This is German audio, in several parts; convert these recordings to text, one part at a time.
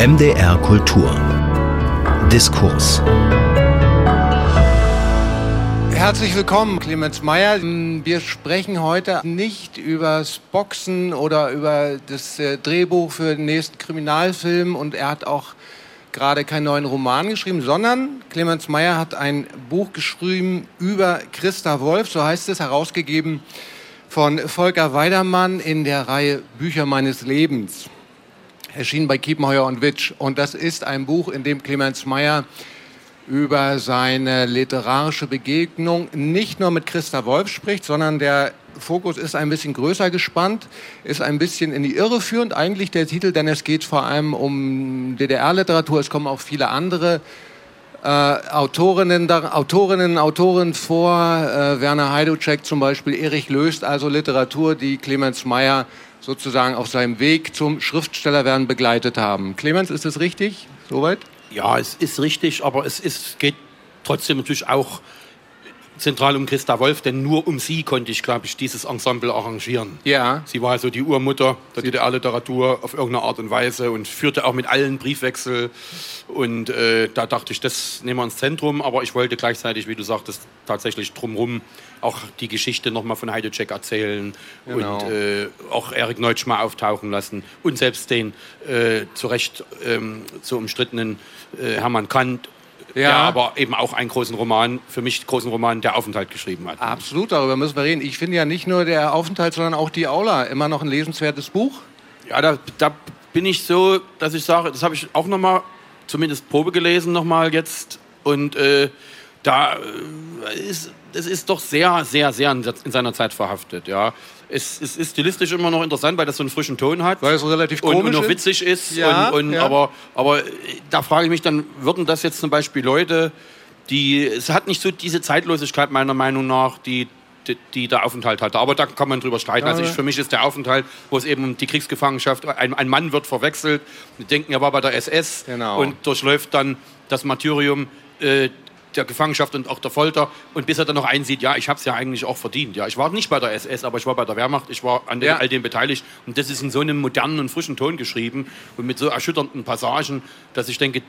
MDR Kultur. Diskurs. Herzlich willkommen, Clemens Meyer. Wir sprechen heute nicht über das Boxen oder über das äh, Drehbuch für den nächsten Kriminalfilm und er hat auch gerade keinen neuen Roman geschrieben, sondern Clemens Meyer hat ein Buch geschrieben über Christa Wolf, so heißt es, herausgegeben von Volker Weidermann in der Reihe Bücher meines Lebens. Erschienen bei Kiepenheuer und Witsch. Und das ist ein Buch, in dem Clemens Meyer über seine literarische Begegnung nicht nur mit Christa Wolf spricht, sondern der Fokus ist ein bisschen größer gespannt, ist ein bisschen in die Irre führend. Eigentlich der Titel, denn es geht vor allem um DDR-Literatur, es kommen auch viele andere äh, Autorinnen, da, Autorinnen, Autoren vor, äh, Werner Heiduczek zum Beispiel, Erich Löst, also Literatur, die Clemens Meyer sozusagen auf seinem Weg zum Schriftstellerwerden begleitet haben. Clemens, ist das richtig? Soweit? Ja, es ist richtig, aber es ist, geht trotzdem natürlich auch zentral um Christa Wolf, denn nur um sie konnte ich, glaube ich, dieses Ensemble arrangieren. Ja. Sie war also die Urmutter der DDR-Literatur auf irgendeine Art und Weise und führte auch mit allen Briefwechsel. Und äh, da dachte ich, das nehmen wir ins Zentrum, aber ich wollte gleichzeitig, wie du sagtest, tatsächlich drumherum auch die Geschichte nochmal von Heidecek erzählen genau. und äh, auch Erik Neutsch mal auftauchen lassen und selbst den äh, zu Recht ähm, so umstrittenen äh, Hermann Kant ja. der aber eben auch einen großen Roman, für mich großen Roman, der Aufenthalt geschrieben hat. Absolut, darüber müssen wir reden. Ich finde ja nicht nur der Aufenthalt, sondern auch die Aula immer noch ein lesenswertes Buch. Ja, da, da bin ich so, dass ich sage, das habe ich auch noch mal, zumindest Probe gelesen noch mal jetzt und äh, da äh, ist, das ist doch sehr, sehr, sehr in seiner Zeit verhaftet, ja. Es, es, ist stilistisch immer noch interessant, weil das so einen frischen Ton hat. Weil es relativ und, und noch witzig ist. Ja, und, und ja. aber, aber da frage ich mich dann, würden das jetzt zum Beispiel Leute, die, es hat nicht so diese Zeitlosigkeit meiner Meinung nach, die, die, die der Aufenthalt hatte. Aber da kann man drüber streiten. Also ich, für mich ist der Aufenthalt, wo es eben um die Kriegsgefangenschaft, ein, ein Mann wird verwechselt, denken, er war bei der SS genau. und durchläuft dann das Martyrium äh, der Gefangenschaft und auch der Folter und bis er dann noch einsieht, ja, ich habe es ja eigentlich auch verdient. Ja, ich war nicht bei der SS, aber ich war bei der Wehrmacht, ich war an ja. all dem beteiligt und das ist in so einem modernen und frischen Ton geschrieben und mit so erschütternden Passagen, dass ich denke,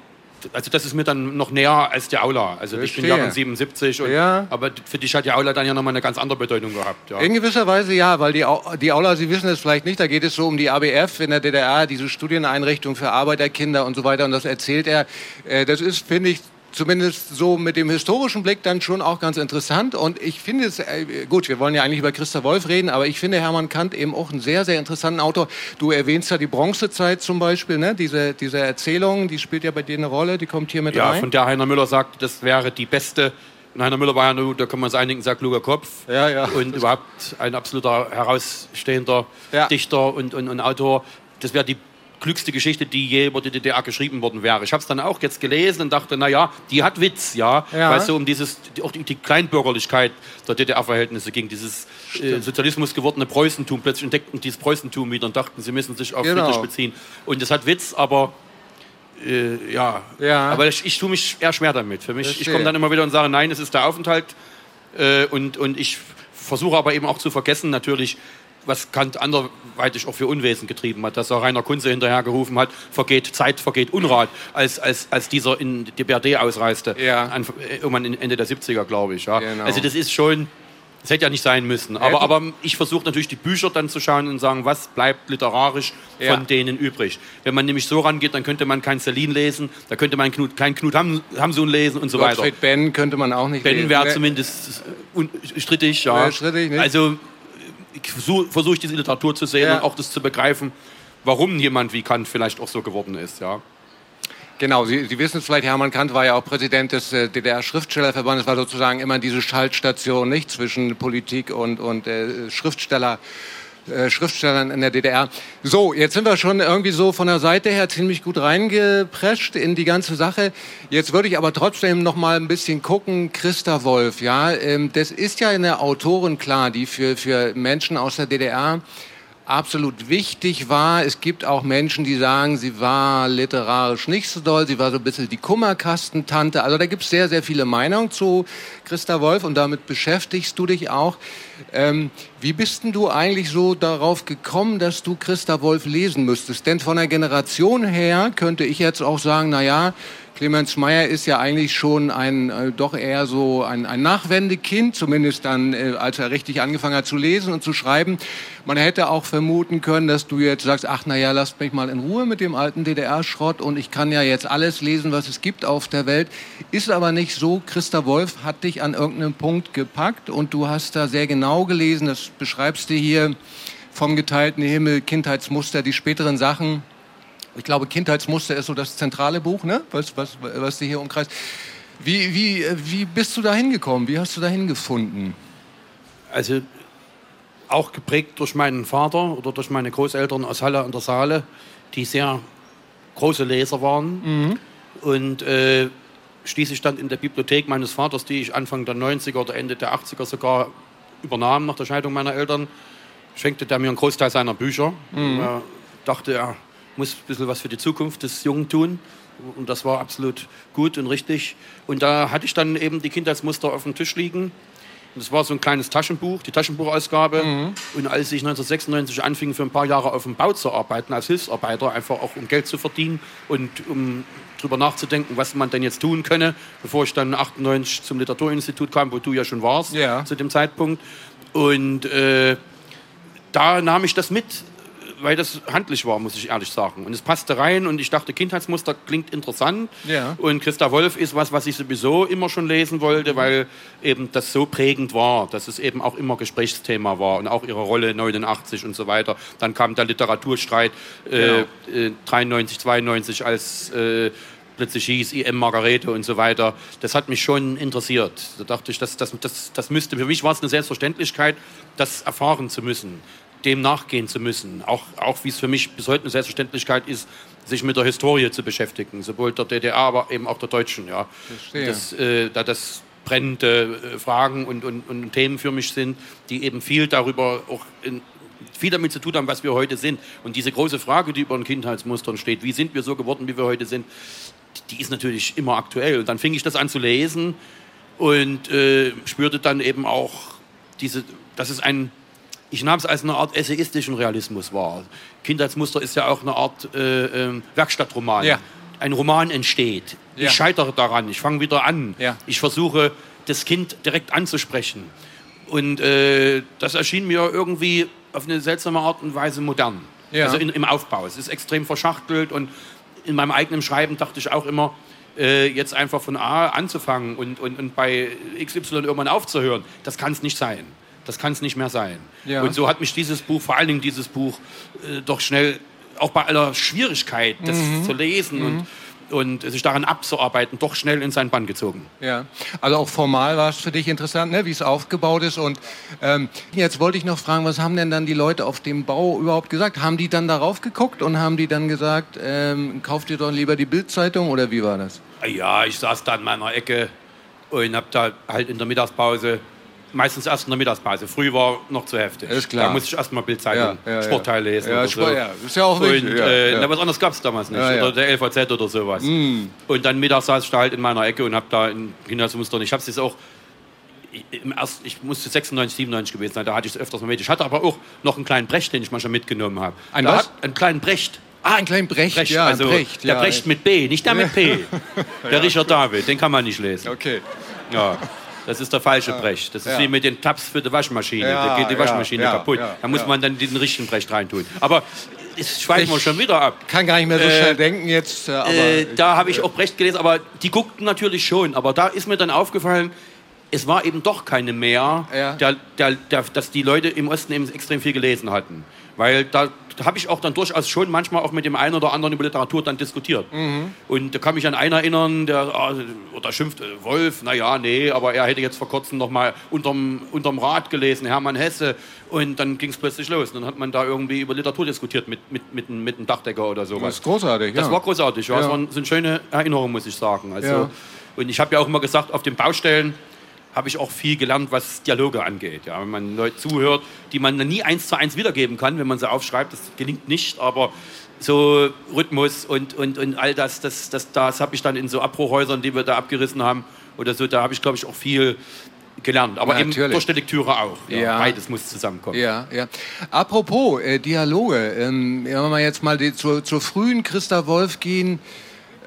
also das ist mir dann noch näher als die Aula. Also ich, ich bin ja 77, und, ja. aber für dich hat die Aula dann ja nochmal eine ganz andere Bedeutung gehabt. Ja. In gewisser Weise ja, weil die, die Aula, Sie wissen es vielleicht nicht, da geht es so um die ABF in der DDR, diese Studieneinrichtung für Arbeiterkinder und so weiter und das erzählt er. Äh, das ist, finde ich, zumindest so mit dem historischen Blick dann schon auch ganz interessant. Und ich finde es, äh, gut, wir wollen ja eigentlich über Christa Wolf reden, aber ich finde Hermann Kant eben auch einen sehr, sehr interessanten Autor. Du erwähnst ja die Bronzezeit zum Beispiel, ne? diese, diese Erzählung, die spielt ja bei dir eine Rolle, die kommt hier mit ja, rein. Ja, von der Heiner Müller sagt, das wäre die beste und Heiner Müller war ja nur, da kann man es einigen, sehr kluger Kopf. Ja, ja. Und überhaupt ein absoluter herausstehender ja. Dichter und, und, und Autor. Das wäre die klügste Geschichte, die je über die DDR geschrieben worden wäre. Ich habe es dann auch jetzt gelesen und dachte, na ja, die hat Witz, ja, ja. weil es so um dieses, auch die, die Kleinbürgerlichkeit der DDR-Verhältnisse ging, dieses äh, Sozialismus gewordene Preußentum. Plötzlich entdeckten dieses Preußentum wieder und dachten, sie müssen sich auf genau. Friedrich beziehen. Und es hat Witz, aber äh, ja. ja. Aber ich, ich tue mich eher schwer damit. Für mich, ich komme dann immer wieder und sage, nein, es ist der Aufenthalt. Äh, und, und ich versuche aber eben auch zu vergessen, natürlich, was Kant anderweitig auch für Unwesen getrieben hat, dass er Rainer Kunze hinterhergerufen hat, vergeht Zeit, vergeht Unrat, als, als, als dieser in die BRD ausreiste, ja. an, irgendwann Ende der 70er, glaube ich. Ja. Genau. Also das ist schon, das hätte ja nicht sein müssen. Aber, aber ich versuche natürlich die Bücher dann zu schauen und sagen, was bleibt literarisch von ja. denen übrig. Wenn man nämlich so rangeht, dann könnte man kein Celine lesen, da könnte man Knut, kein Knut Ham, Hamsun lesen und so Gottfried weiter. Ben könnte man auch nicht ben lesen. Ben wäre strittig, strittig, ja. Strittig, nicht? Also versuche versuch ich diese Literatur zu sehen ja. und auch das zu begreifen, warum jemand wie Kant vielleicht auch so geworden ist. Ja. Genau, Sie, Sie wissen es vielleicht, Hermann Kant war ja auch Präsident des äh, DDR-Schriftstellerverbandes, war sozusagen immer diese Schaltstation nicht zwischen Politik und, und äh, Schriftsteller. Äh, Schriftstellern in der DDR. So, jetzt sind wir schon irgendwie so von der Seite her ziemlich gut reingeprescht in die ganze Sache. Jetzt würde ich aber trotzdem noch mal ein bisschen gucken. Christa Wolf, ja, ähm, das ist ja eine Autorin klar, die für für Menschen aus der DDR absolut wichtig war. Es gibt auch Menschen, die sagen, sie war literarisch nicht so doll, sie war so ein bisschen die Kummerkastentante. Also da gibt es sehr, sehr viele Meinungen zu Christa Wolf und damit beschäftigst du dich auch. Ähm, wie bist denn du eigentlich so darauf gekommen, dass du Christa Wolf lesen müsstest? Denn von der Generation her könnte ich jetzt auch sagen, na ja, Clemens Meyer ist ja eigentlich schon ein äh, doch eher so ein, ein Nachwendekind, zumindest dann, äh, als er richtig angefangen hat zu lesen und zu schreiben. Man hätte auch vermuten können, dass du jetzt sagst, ach na ja, lasst mich mal in Ruhe mit dem alten DDR-Schrott und ich kann ja jetzt alles lesen, was es gibt auf der Welt. Ist aber nicht so. Christa Wolf hat dich an irgendeinem Punkt gepackt und du hast da sehr genau gelesen. Das beschreibst du hier vom geteilten Himmel, Kindheitsmuster, die späteren Sachen ich glaube, Kindheitsmuster ist so das zentrale Buch, ne? was, was, was dir hier umkreist. Wie, wie, wie bist du da hingekommen? Wie hast du da hingefunden? Also auch geprägt durch meinen Vater oder durch meine Großeltern aus Halle an der Saale, die sehr große Leser waren. Mhm. Und äh, schließlich stand in der Bibliothek meines Vaters, die ich Anfang der 90er oder Ende der 80er sogar übernahm nach der Scheidung meiner Eltern, schenkte der mir einen Großteil seiner Bücher. Mhm. Er dachte, er muss ein bisschen was für die Zukunft des Jungen tun. Und das war absolut gut und richtig. Und da hatte ich dann eben die Kindheitsmuster auf dem Tisch liegen. Und das war so ein kleines Taschenbuch, die Taschenbuchausgabe. Mhm. Und als ich 1996 anfing, für ein paar Jahre auf dem Bau zu arbeiten, als Hilfsarbeiter, einfach auch um Geld zu verdienen und um darüber nachzudenken, was man denn jetzt tun könne, bevor ich dann 98 zum Literaturinstitut kam, wo du ja schon warst ja. zu dem Zeitpunkt. Und äh, da nahm ich das mit weil das handlich war, muss ich ehrlich sagen. Und es passte rein und ich dachte, Kindheitsmuster klingt interessant. Ja. Und Christa Wolf ist was, was ich sowieso immer schon lesen wollte, weil eben das so prägend war, dass es eben auch immer Gesprächsthema war und auch ihre Rolle 89 und so weiter. Dann kam der Literaturstreit äh, genau. äh, 93, 92 als äh, plötzlich hieß IM Margarete und so weiter. Das hat mich schon interessiert. Da dachte ich, das, das, das, das müsste, für mich war es eine Selbstverständlichkeit, das erfahren zu müssen dem nachgehen zu müssen. Auch, auch wie es für mich bis heute eine Selbstverständlichkeit ist, sich mit der Historie zu beschäftigen, sowohl der DDR, aber eben auch der Deutschen. Ja. Das, äh, da das brennende äh, Fragen und, und, und, Themen für mich sind, die eben viel darüber auch in, viel damit zu tun haben, was wir heute sind. Und diese große Frage, die über den Kindheitsmustern steht, wie sind wir so geworden, wie wir heute sind, die ist natürlich immer aktuell. Und dann fing ich das an zu lesen und äh, spürte dann eben auch diese, dass es ein ich nahm es als eine Art essayistischen Realismus wahr. Kindheitsmuster ist ja auch eine Art äh, äh, Werkstattroman. Ja. Ein Roman entsteht. Ja. Ich scheitere daran, ich fange wieder an. Ja. Ich versuche, das Kind direkt anzusprechen. Und äh, das erschien mir irgendwie auf eine seltsame Art und Weise modern. Also in, im Aufbau. Es ist extrem verschachtelt und in meinem eigenen Schreiben dachte ich auch immer, äh, jetzt einfach von A anzufangen und, und, und bei XY irgendwann aufzuhören, das kann es nicht sein. Das kann es nicht mehr sein. Ja. Und so hat mich dieses Buch, vor allen Dingen dieses Buch, äh, doch schnell, auch bei aller Schwierigkeit, das mhm. zu lesen mhm. und und sich daran abzuarbeiten, doch schnell in seinen Bann gezogen. Ja, also auch formal war es für dich interessant, ne, wie es aufgebaut ist. Und ähm, jetzt wollte ich noch fragen, was haben denn dann die Leute auf dem Bau überhaupt gesagt? Haben die dann darauf geguckt und haben die dann gesagt, ähm, kauft ihr doch lieber die Bildzeitung oder wie war das? Ja, ich saß da in meiner Ecke und habe da halt in der Mittagspause meistens erst in der Mittagspause. Früh war noch zu heftig. Ist klar. Da musste ich erstmal Bildzeitung, ja, ja, Sportteil lesen. Ja, Sport, so. ja, ist ja auch wichtig. Und, äh, na, was anderes gab es damals nicht. Oder der LVZ oder sowas. Mm. Und dann mittags saß ich da halt in meiner Ecke und habe da in Gymnasiummuster. Und ich habe es jetzt auch erst, ich musste 96, 97 gewesen sein, da hatte ich es öfters mal mit. Ich hatte aber auch noch einen kleinen Brecht, den ich manchmal mitgenommen habe. Ein was? Hat, einen kleinen Brecht. Ah, einen kleinen Brecht, Brecht ja, also Brecht, Der Brecht mit B, nicht der mit P. Der Richard David, den kann man nicht lesen. Okay. Ja. Das ist der falsche Brecht. Das ist ja. wie mit den Tabs für die Waschmaschine. Ja, da geht die Waschmaschine ja, kaputt. Da muss man dann den richtigen Brecht reintun. Aber es schweifen wir schon wieder ab. Kann gar nicht mehr so äh, schnell denken jetzt. Äh, äh, da habe ich auch Brecht gelesen, aber die guckten natürlich schon. Aber da ist mir dann aufgefallen, es war eben doch keine mehr, der, der, der, dass die Leute im Osten eben extrem viel gelesen hatten. Weil da habe ich auch dann durchaus schon manchmal auch mit dem einen oder anderen über Literatur dann diskutiert. Mhm. Und da kann mich an einen erinnern, der ah, oder schimpft, äh, Wolf, naja, nee, aber er hätte jetzt vor kurzem noch mal unterm, unterm Rad gelesen, Hermann Hesse. Und dann ging es plötzlich los. Und dann hat man da irgendwie über Literatur diskutiert mit, mit, mit, mit einem Dachdecker oder sowas. Das ist großartig, Das ja. war großartig, ja. Das waren, sind schöne Erinnerungen, muss ich sagen. Also, ja. Und ich habe ja auch immer gesagt, auf den Baustellen, habe ich auch viel gelernt, was Dialoge angeht. Ja, wenn man Leute zuhört, die man nie eins zu eins wiedergeben kann, wenn man sie aufschreibt, das gelingt nicht, aber so Rhythmus und, und, und all das, das, das, das habe ich dann in so Abbruchhäusern, die wir da abgerissen haben oder so, da habe ich, glaube ich, auch viel gelernt. Aber ja, eben natürlich. durch die Lektüre auch. Ja, ja. Beides muss zusammenkommen. Ja, ja. Apropos äh, Dialoge, ähm, wenn wir jetzt mal die, zur, zur frühen Christa Wolf gehen,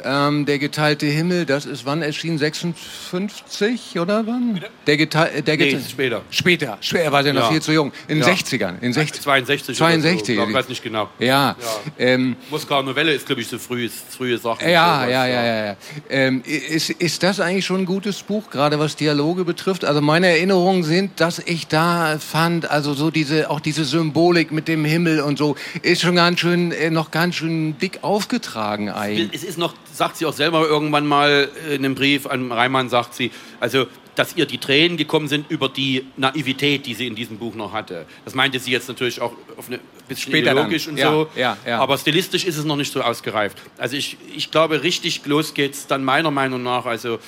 ähm, der geteilte Himmel, das ist wann erschienen? 56 oder wann? Der geteilte, der gete nee, später. Später. Er war ja noch viel zu jung. In ja. 60ern. In 60, 62. 62. So. Ich weiß nicht genau. Ja. ja. Ähm, Moskauer Novelle ist, glaube ich, so früh, frühe Sache. Ja, ja, ja, ja, ja. Ähm, ist, ist das eigentlich schon ein gutes Buch, gerade was Dialoge betrifft? Also meine Erinnerungen sind, dass ich da fand, also so diese, auch diese Symbolik mit dem Himmel und so, ist schon ganz schön, äh, noch ganz schön dick aufgetragen eigentlich. Es ist noch sagt sie auch selber irgendwann mal in einem Brief an Reimann, sagt sie, also dass ihr die Tränen gekommen sind über die Naivität, die sie in diesem Buch noch hatte. Das meinte sie jetzt natürlich auch auf eine bisschen Später ideologisch dann. und ja, so. Ja, ja. Aber stilistisch ist es noch nicht so ausgereift. Also ich, ich glaube, richtig los geht es dann meiner Meinung nach, also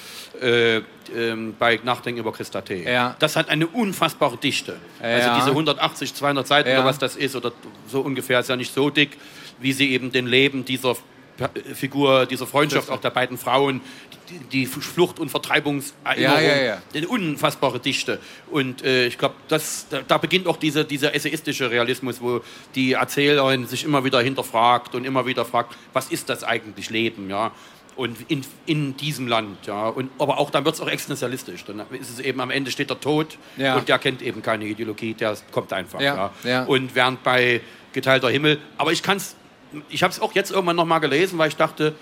äh, äh, bei Nachdenken über Christa T. Das hat eine unfassbare Dichte. Also diese 180, 200 Seiten oder was das ist, oder so ungefähr, ist ja nicht so dick, wie sie eben den Leben dieser Figur dieser Freundschaft auch der beiden Frauen, die, die Flucht- und Vertreibungserinnerung, ja, ja, eine unfassbare Dichte. Und äh, ich glaube, da, da beginnt auch diese, dieser essayistische Realismus, wo die Erzählerin sich immer wieder hinterfragt und immer wieder fragt, was ist das eigentlich Leben, ja? Und in, in diesem Land, ja. Und, aber auch dann wird es auch existenzialistisch. Dann ist es eben am Ende steht der Tod ja. und der kennt eben keine Ideologie, der kommt einfach. Ja. ja. Und während bei Geteilter Himmel, aber ich kann es ich habe es auch jetzt irgendwann noch mal gelesen, weil ich dachte,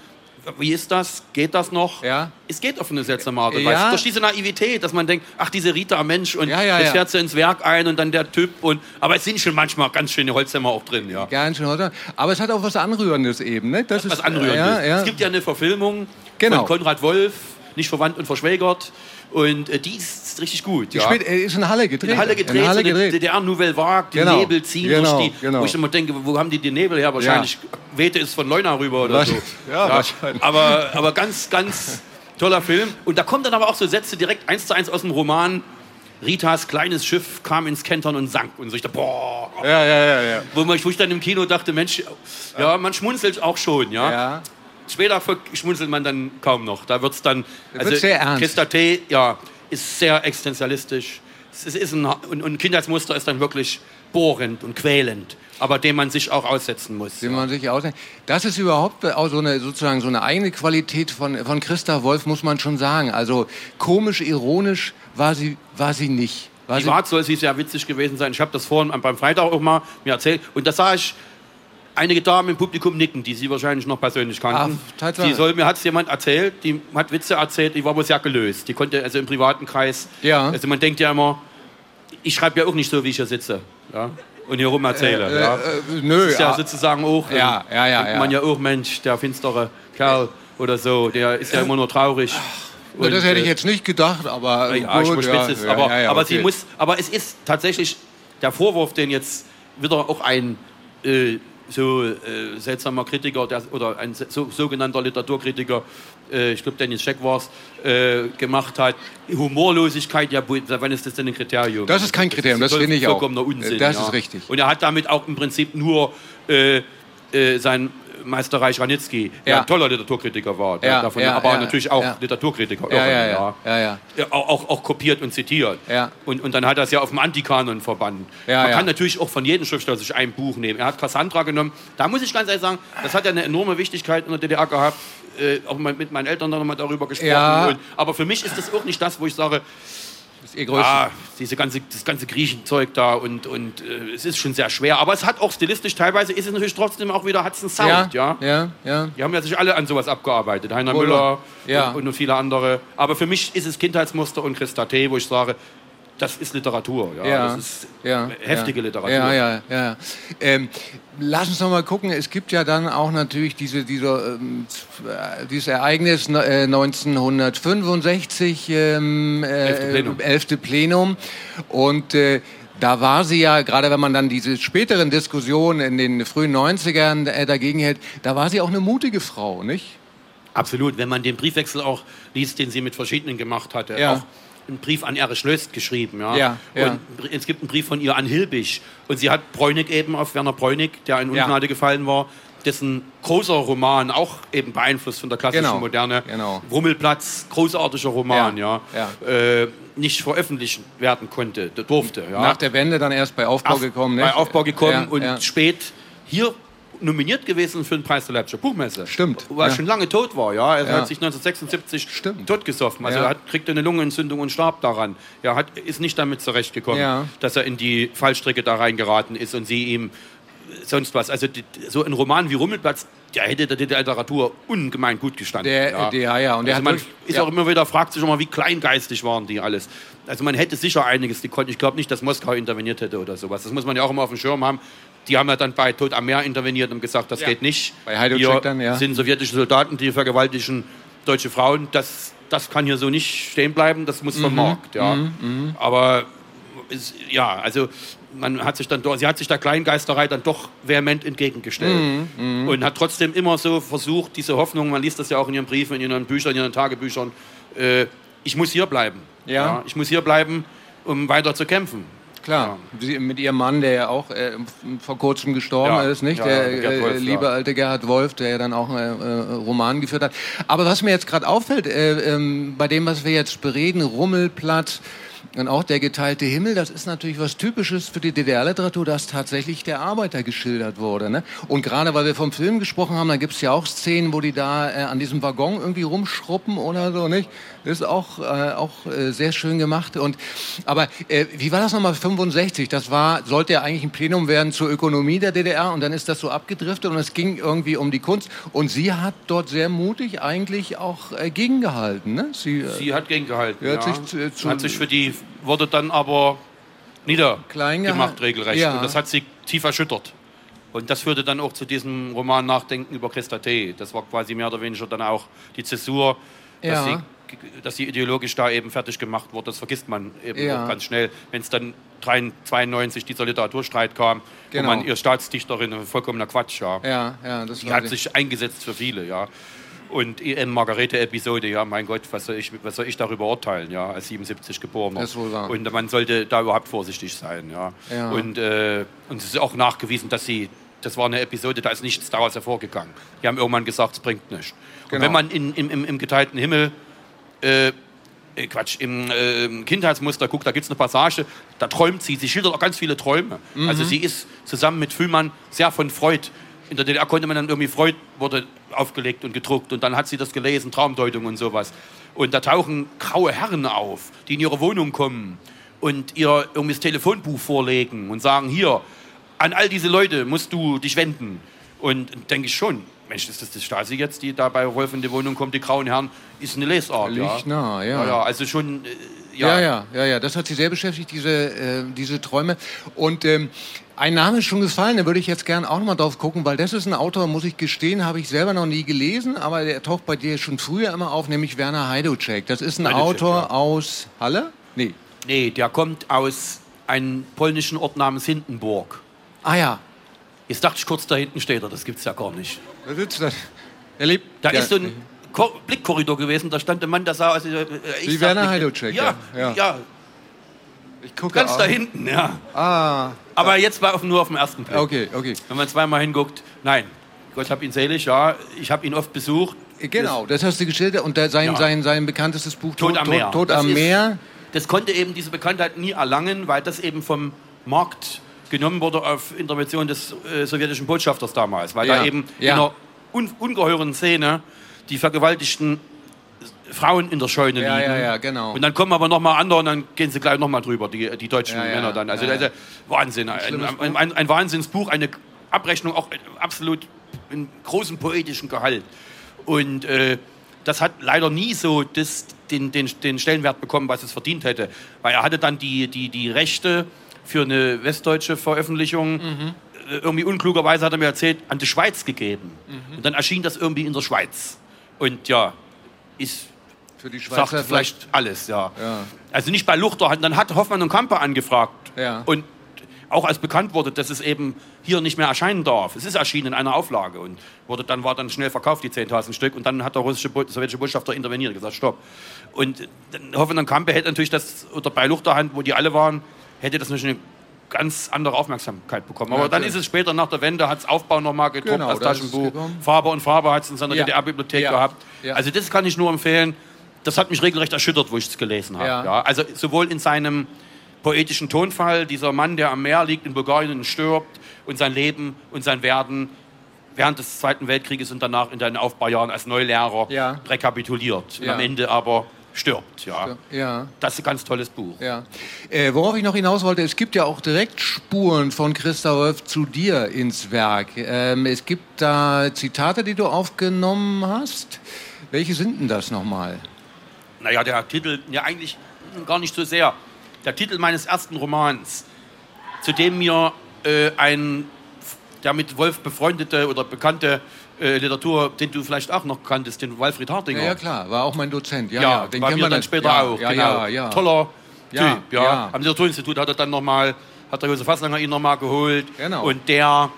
wie ist das? Geht das noch? Ja. Es geht auf eine seltsame Art und Ja. Durch diese Naivität, dass man denkt, ach, diese Rita Mensch und ja, ja, jetzt fährt sie ins Werk ein und dann der Typ und aber es sind schon manchmal ganz schöne Holzhämmer auch drin, ja. Ganz schön Holzhämmer. Aber es hat auch was Anrührendes eben, ne? Das, ist was Anrührendes. Ja, es gibt ja eine Verfilmung genau. von Konrad Wolf, nicht verwandt und verschwägert. Und äh, die ist richtig gut. Ja. spielt, ist in Halle gedreht. In Halle gedreht, in Halle so gedreht. DDR Nouvelle Vague, die genau. Nebel ziehen genau. durch die. Genau. Wo ich immer denke, wo haben die den Nebel her? Wahrscheinlich ja. wehte es von Leuna rüber oder Was? so. Ja, ja, wahrscheinlich. Aber, aber ganz, ganz toller Film. Und da kommen dann aber auch so Sätze direkt eins zu eins aus dem Roman. Ritas kleines Schiff kam ins Kentern und sank. Und so ich dachte, boah. Ja, ja, ja, ja. Wo, ich, wo ich dann im Kino dachte, Mensch, ja, man schmunzelt auch schon, ja. ja. Später schmunzelt man dann kaum noch. Da wird es dann. Also, wird's sehr ernst. Christa T., ja, ist sehr existenzialistisch. Es ist ein, und, und Kindheitsmuster ist dann wirklich bohrend und quälend, aber dem man sich auch aussetzen muss. Dem man sich aussetzen. Das ist überhaupt auch so eine, sozusagen so eine eigene Qualität von, von Christa Wolf, muss man schon sagen. Also komisch, ironisch war sie, war sie nicht. War Privat soll sie sehr witzig gewesen sein. Ich habe das vorhin beim Freitag auch mal mir erzählt. Und da sah ich einige Damen im Publikum nicken, die Sie wahrscheinlich noch persönlich kannten. Ach, die soll, mir hat es jemand erzählt, die hat Witze erzählt, die war wohl sehr gelöst. Die konnte also im privaten Kreis. Ja. Also man denkt ja immer, ich schreibe ja auch nicht so, wie ich hier sitze. Ja? Und hier rum erzähle. Äh, ja. Äh, nö. Das ist ja sozusagen auch. Ja, ja, ja. ja. Man ja auch, Mensch, der finstere Kerl oder so, der ist ja immer nur traurig. Und, das hätte ich jetzt nicht gedacht, aber ja, gut, ich ja, es. aber, ja, aber okay. sie muss, aber es ist tatsächlich der Vorwurf, den jetzt wieder auch ein äh, so äh, seltsamer Kritiker der, oder ein so, sogenannter Literaturkritiker, äh, ich glaube Dennis Scheck war es, äh, gemacht hat. Humorlosigkeit, ja, wann ist das denn ein Kriterium? Das ist kein Kriterium, das, das finde ich auch. Unsinn, das ja. ist richtig. Und er hat damit auch im Prinzip nur äh, äh, sein Meister Reich Ranitzky, der Ja. ein toller Literaturkritiker war, Ja, davon, ja, aber natürlich auch. Literaturkritiker. Ja, irre, ja, auch, auch, auch kopiert und zitiert. Und, und dann hat er es ja auf dem Antikanon verbannt. Man kann natürlich auch von jedem Schriftsteller sich ein Buch nehmen. Er hat Cassandra genommen. Da muss ich ganz ehrlich sagen, das hat ja eine enorme Wichtigkeit in der DDR gehabt. Äh, auch mit meinen Eltern noch mal darüber gesprochen. Und, aber für mich ist das auch nicht das, wo ich sage, ist ihr größtes. ah, diese ganze, das ganze Griechenzeug da und, und äh, es ist schon sehr schwer. Aber es hat auch stilistisch, teilweise ist es natürlich trotzdem auch wieder, hat es einen Sound, ja. ja, ja. Die haben ja sich alle an sowas abgearbeitet. Heiner Müller. Ja. und, und noch viele andere. Aber für mich ist es Kindheitsmuster und Christa T., wo ich sage, das ist Literatur. Ja. Ja, Das ist ja, heftige ja. Literatur. Ja, ja, ja. Ähm, lass uns noch mal gucken. Es gibt ja dann auch natürlich diese, diese, ähm, äh, dieses Ereignis ne- äh, 1965, ähm, äh, Elfte Plenum. elfte Plenum. Und äh, da war sie ja, gerade wenn man dann diese späteren Diskussionen in den frühen 90ern äh, dagegen hält, da war sie auch eine mutige Frau, nicht? Absolut. Wenn man den Briefwechsel auch liest, den sie mit verschiedenen gemacht hatte. Ja. Auch einen Brief an Erich Löst geschrieben. Ja? Ja, ja. Und es gibt einen Brief von ihr an Hilbig. Und sie hat Bräunig eben auf Werner Bräunig, der in Ungnade gefallen war, dessen großer Roman auch eben beeinflusst von der klassischen Genau, Moderne. genau. Rummelplatz, großartiger Roman, Ja. Äh, nicht veröffentlicht werden konnte, durfte. Nach der Wende dann erst bei Aufbau Auf- gekommen. Bei nicht? Aufbau gekommen und spät hier nominiert gewesen für den Preis der Leipziger Buchmesse. Stimmt, Weil er ja. schon lange tot war, ja. Er Ja. hat sich 1976 Stimmt. totgesoffen. Also Ja. er hat, kriegte eine Lungenentzündung und starb daran. Er hat, ist nicht damit zurechtgekommen, Ja. dass er in die Fallstrecke da reingeraten ist und sie ihm sonst was. Also die, so ein Roman wie Rummelplatz, der hätte der Literatur ungemein gut gestanden. Der- der- ja, und der also hat man wirklich- ist ja. auch immer wieder, fragt sich immer, wie kleingeistig waren die alles. Also man hätte sicher einiges gekonnt. Ich glaube nicht, dass Moskau interveniert hätte oder sowas. Das muss man ja auch immer auf dem Schirm haben. Die haben ja dann bei Tod am Meer interveniert und gesagt, das Ja. geht nicht. Bei Hier dann, ja. sind sowjetische Soldaten, die vergewaltigen deutsche Frauen. Das, das kann hier so nicht stehen bleiben. Das muss Mhm. vom Markt. Ja. Aber es, ja, also man hat sich dann doch, sie hat sich der Kleingeisterei dann doch vehement entgegengestellt Mhm, und hat trotzdem immer so versucht, diese Hoffnung, man liest das ja auch in ihren Briefen, in ihren Büchern, in ihren Tagebüchern, äh, ich muss hier bleiben. Ja. ich muss hier bleiben, um weiter zu kämpfen. Klar, Sie, mit ihrem Mann, der ja auch äh, vor kurzem gestorben Ja, ist, nicht? ja, der äh, Wolf, liebe alte Gerhard Wolf, der ja dann auch einen äh, Roman geführt hat. Aber was mir jetzt gerade auffällt, äh, ähm, bei dem, was wir jetzt bereden, Rummelplatz und auch der geteilte Himmel, das ist natürlich was Typisches für die DDR-Literatur, dass tatsächlich der Arbeiter geschildert wurde. Ne? Und gerade weil wir vom Film gesprochen haben, da gibt es ja auch Szenen, wo die da äh, an diesem Waggon irgendwie rumschruppen oder so, nicht? Das ist auch, äh, auch äh, sehr schön gemacht. Und, aber äh, wie war das nochmal 65? Das war, sollte ja eigentlich ein Plenum werden zur Ökonomie der DDR und dann ist das so abgedriftet und es ging irgendwie um die Kunst. Und sie hat dort sehr mutig eigentlich auch äh, gegengehalten. Ne? Sie, äh, Sie hat gegengehalten. Ja, hat sich zu- zu- hat sich für die, wurde dann aber niedergemacht, regelrecht. Ja. Und das hat sie tief erschüttert. Und das führte dann auch zu diesem Roman Nachdenken über Christa T. Das war quasi mehr oder weniger dann auch die Zäsur, dass, Ja. sie, dass sie ideologisch da eben fertig gemacht wurde. Das vergisst man eben Ja. auch ganz schnell, wenn es dann 1992 dieser Literaturstreit kam, Genau. wo man ihr Staatsdichterin, vollkommener Quatsch, ja. ja, ja, das Die hat sie. sich eingesetzt für viele, ja. Und in Margarete-Episode, ja, mein Gott, was soll, ich, was soll ich darüber urteilen, ja, als 77 geborener. Das ist wohl wahr. Und man sollte da überhaupt vorsichtig sein, ja. Ja. Und, äh, und es ist auch nachgewiesen, dass sie, das war eine Episode, da ist nichts daraus hervorgegangen. Die haben irgendwann gesagt, es bringt nichts. Genau. Und wenn man in, im, im, im geteilten Himmel äh, äh, Quatsch, im äh, Kindheitsmuster guckt, da gibt es eine Passage, da träumt sie, sie schildert auch ganz viele Träume. Mhm. Also sie ist zusammen mit Füllmann sehr von Freud. In der DDR konnte man dann irgendwie Freud wurde aufgelegt und gedruckt und dann hat sie das gelesen, Traumdeutung und sowas. Und da tauchen graue Herren auf, die in ihre Wohnung kommen und ihr irgendwie das Telefonbuch vorlegen und sagen, hier, an all diese Leute musst du dich wenden. Und denke ich schon, Mensch, ist das die Stasi jetzt, die da bei Wolf in die Wohnung kommt, die grauen Herren, ist eine Lesart. nah, ja. Ja, ja, also schon, äh, Ja, ja. ja, ja, ja, das hat sie sehr beschäftigt, diese, äh, diese Träume. Und ähm, ein Name ist schon gefallen, da würde ich jetzt gern auch noch mal drauf gucken, weil das ist ein Autor, muss ich gestehen, habe ich selber noch nie gelesen, aber der taucht bei dir schon früher immer auf, nämlich Werner Heidocek. Das ist ein Heidocek, Autor ja. aus Halle? Nee. Nee, der kommt aus einem polnischen Ort namens Hindenburg. Ah ja. Jetzt dachte ich kurz, da hinten steht er, das gibt's ja gar nicht. Da sitzt er. Er lebt. Da ja, ist so ein Kor Blickkorridor gewesen, da stand ein Mann, der sah aus. Äh, ich Wie Werner Heidocek, ja, ja, ja, ja. Ich gucke ganz auch. da hinten, ja. Ah, Aber jetzt war auf, nur auf den ersten Blick. okay, okay. Wenn man zweimal hinguckt, nein, Gott hab ihn selig, ja, ich habe ihn oft besucht. Genau, das hast du geschildert und sein, Ja. sein, sein bekanntestes Buch Tod am Meer. Tod, Das am ist- Meer. Das konnte eben diese Bekanntheit nie erlangen, weil das eben vom Markt genommen wurde auf Intervention des äh, sowjetischen Botschafters damals. Weil Ja, da eben ja. in einer un ungeheuren Szene die vergewaltigten Frauen in der Scheune Ja, liegen. ja, ja, genau. Und dann kommen aber noch mal andere und dann gehen sie gleich noch mal drüber, die, die deutschen Ja, Männer dann. Also ja Wahnsinn. Ein, ein, ein, ein Wahnsinnsbuch, eine Abrechnung auch absolut in großem poetischen Gehalt. Und äh, das hat leider nie so das, den, den, den Stellenwert bekommen, was es verdient hätte. Weil er hatte dann die, die, die Rechte für eine westdeutsche Veröffentlichung Mhm. äh, irgendwie unklugerweise hat er mir erzählt, an die Schweiz gegeben. Mhm. Und dann erschien das irgendwie in der Schweiz. Und ja, ist Für die Schweizer sagt vielleicht alles, ja. Ja. Also nicht bei Luchter, dann hat Hoffmann und Kamper angefragt. Ja. Und auch als bekannt wurde, dass es eben hier nicht mehr erscheinen darf. Es ist erschienen in einer Auflage und wurde dann war dann schnell verkauft die 10.000 Stück und dann hat der russische sowjetische Botschafter interveniert und gesagt Stopp. Und Hoffen und Kampe hätte natürlich das oder bei Luchterhand, wo die alle waren, hätte das natürlich eine ganz andere Aufmerksamkeit bekommen. Aber ja, dann ist es später nach der Wende, hat es Aufbau nochmal gedruckt genau, als Taschenbuch. Faber und Faber hat es in seiner ja. DDR-Bibliothek ja. gehabt. Also das kann ich nur empfehlen. Das hat mich regelrecht erschüttert, wo ich es gelesen habe. Ja. Also sowohl in seinem poetischen Tonfall, dieser Mann, der am Meer liegt in Bulgarien und stirbt und sein Leben und sein Werden während des Zweiten Weltkrieges und danach in seinen Aufbaujahren als Neulehrer rekapituliert. Und am Ende aber stirbt. Ja. ja. Das ist ein ganz tolles Buch. Ja. Äh, worauf ich noch hinaus wollte, es gibt ja auch direkt Spuren von Christa Wolf zu dir ins Werk. Ähm, es gibt da Zitate, die du aufgenommen hast. Welche sind denn das nochmal? Naja, der Titel, ja eigentlich gar nicht so sehr. Der Titel meines ersten Romans, zu dem mir äh, ein der mit Wolf befreundete oder bekannte äh, Literatur, den du vielleicht auch noch kanntest, den Walfried Hartinger. Ja, ja klar, war auch mein Dozent. Ja, ja, ja den war mir dann später ja, auch. Ja, genau. ja, ja. Toller Typ. Ja. Am Literaturinstitut hat er dann nochmal, hat der Josef Hasslanger ihn nochmal geholt. Genau. Und der,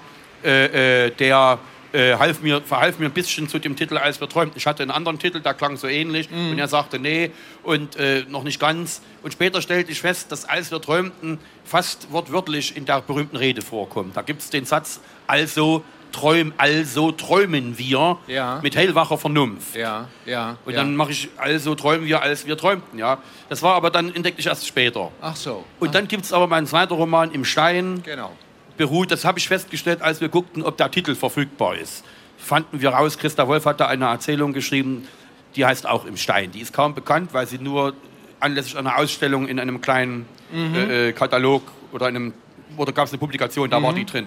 äh, äh, der äh, half mir, verhalf mir ein bisschen zu dem Titel Als wir träumten. Ich hatte einen anderen Titel, der klang so ähnlich. Mhm. Und er sagte, nee, und äh, noch nicht ganz. Und später stellte ich fest, dass Als wir träumten fast wortwörtlich in der berühmten Rede vorkommt. Da gibt es den Satz, also träum, also träumen wir ja. mit hellwacher Vernunft. Ja, ja. Und ja. dann mache ich, also träumen wir, als wir träumten, ja. Das war aber dann entdeckte ich erst später. Ach so. Und Ach. dann gibt es aber meinen zweiten Roman im Stein. Genau. Beruht, das habe ich festgestellt, als wir guckten, ob der Titel verfügbar ist. Fanden wir raus, Christa Wolf hat da eine Erzählung geschrieben, die heißt auch im Stein. Die ist kaum bekannt, weil sie nur anlässlich einer Ausstellung in einem kleinen mhm. äh, äh Katalog oder einem, oder gab es eine Publikation, da mhm. war die drin.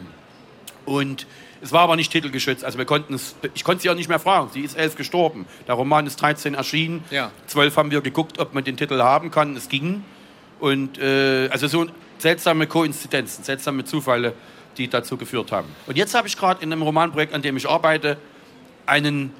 Und es war aber nicht titelgeschützt. Also wir konnten es, ich konnte sie auch nicht mehr fragen. Sie ist elf gestorben. Der Roman ist 13 erschienen. Ja. Zwölf haben wir geguckt, ob man den Titel haben kann. Es ging. Und äh, also so seltsame Koinzidenzen, seltsame Zufälle, die dazu geführt haben. Und jetzt habe ich gerade in einem Romanprojekt, an dem ich arbeite, einen,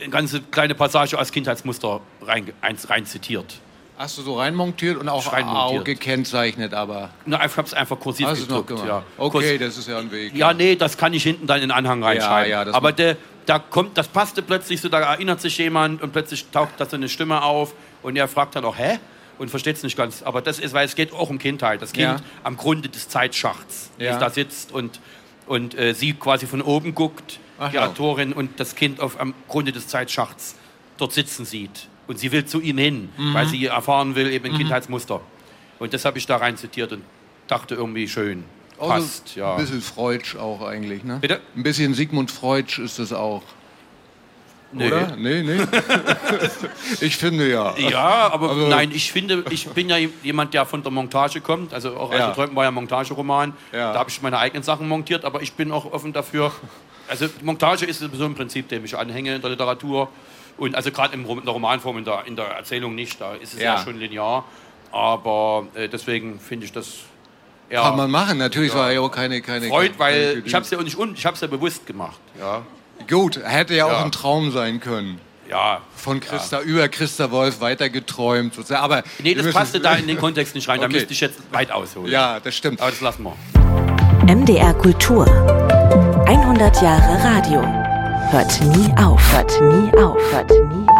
eine ganze kleine Passage als Kindheitsmuster rein, rein zitiert. Hast du so reinmontiert und auch Au gekennzeichnet, aber. Na, ich habe es einfach kursiv Hast gedruckt. Noch ja. Okay, das ist ja ein Weg. Ja, nee, das kann ich hinten dann in den Anhang reinschreiben. Ja, ja, aber der, da kommt, das passte plötzlich so, da erinnert sich jemand und plötzlich taucht da so eine Stimme auf und er fragt dann auch, hä? Und versteht es nicht ganz. Aber das ist, weil es geht auch um Kindheit. Das Kind ja. am Grunde des Zeitschachts, ja. das da sitzt und, und äh, sie quasi von oben guckt, Ach, die Autorin, und das Kind auf, am Grunde des Zeitschachts dort sitzen sieht. Und sie will zu ihm hin, mhm. weil sie erfahren will, eben ein mhm. Kindheitsmuster. Und das habe ich da rein zitiert und dachte irgendwie schön. Also passt, also ja. Ein bisschen Freudsch auch eigentlich, ne? Bitte? Ein bisschen Sigmund Freudsch ist das auch. Nee. Oder? Nee, nee. ich finde ja. Ja, aber also, nein, ich finde, ich bin ja jemand, der von der Montage kommt. Also auch ja. Träumen war ja ein Montageroman. Ja. Da habe ich meine eigenen Sachen montiert, aber ich bin auch offen dafür. Also Montage ist so ein Prinzip, dem ich anhänge in der Literatur. Und also gerade in der Romanform, in der, in der Erzählung nicht, da ist es ja, ja schon linear. Aber äh, deswegen finde ich das ja, Kann man machen, natürlich ja, war ja auch keine. keine Freud, weil keine ich habe es ja nicht ich habe es ja bewusst gemacht. Ja. Gut, hätte ja, ja, auch ein Traum sein können. Ja. Von Christa, über Christa Wolf weitergeträumt. Sozusagen. Aber nee, das passte da in den Kontext nicht rein. Okay. Da müsste ich jetzt weit ausholen. Ja, das stimmt. Aber das lassen wir. MDR Kultur. 100 Jahre Radio. Hört nie auf. Hört nie auf. Hört nie auf.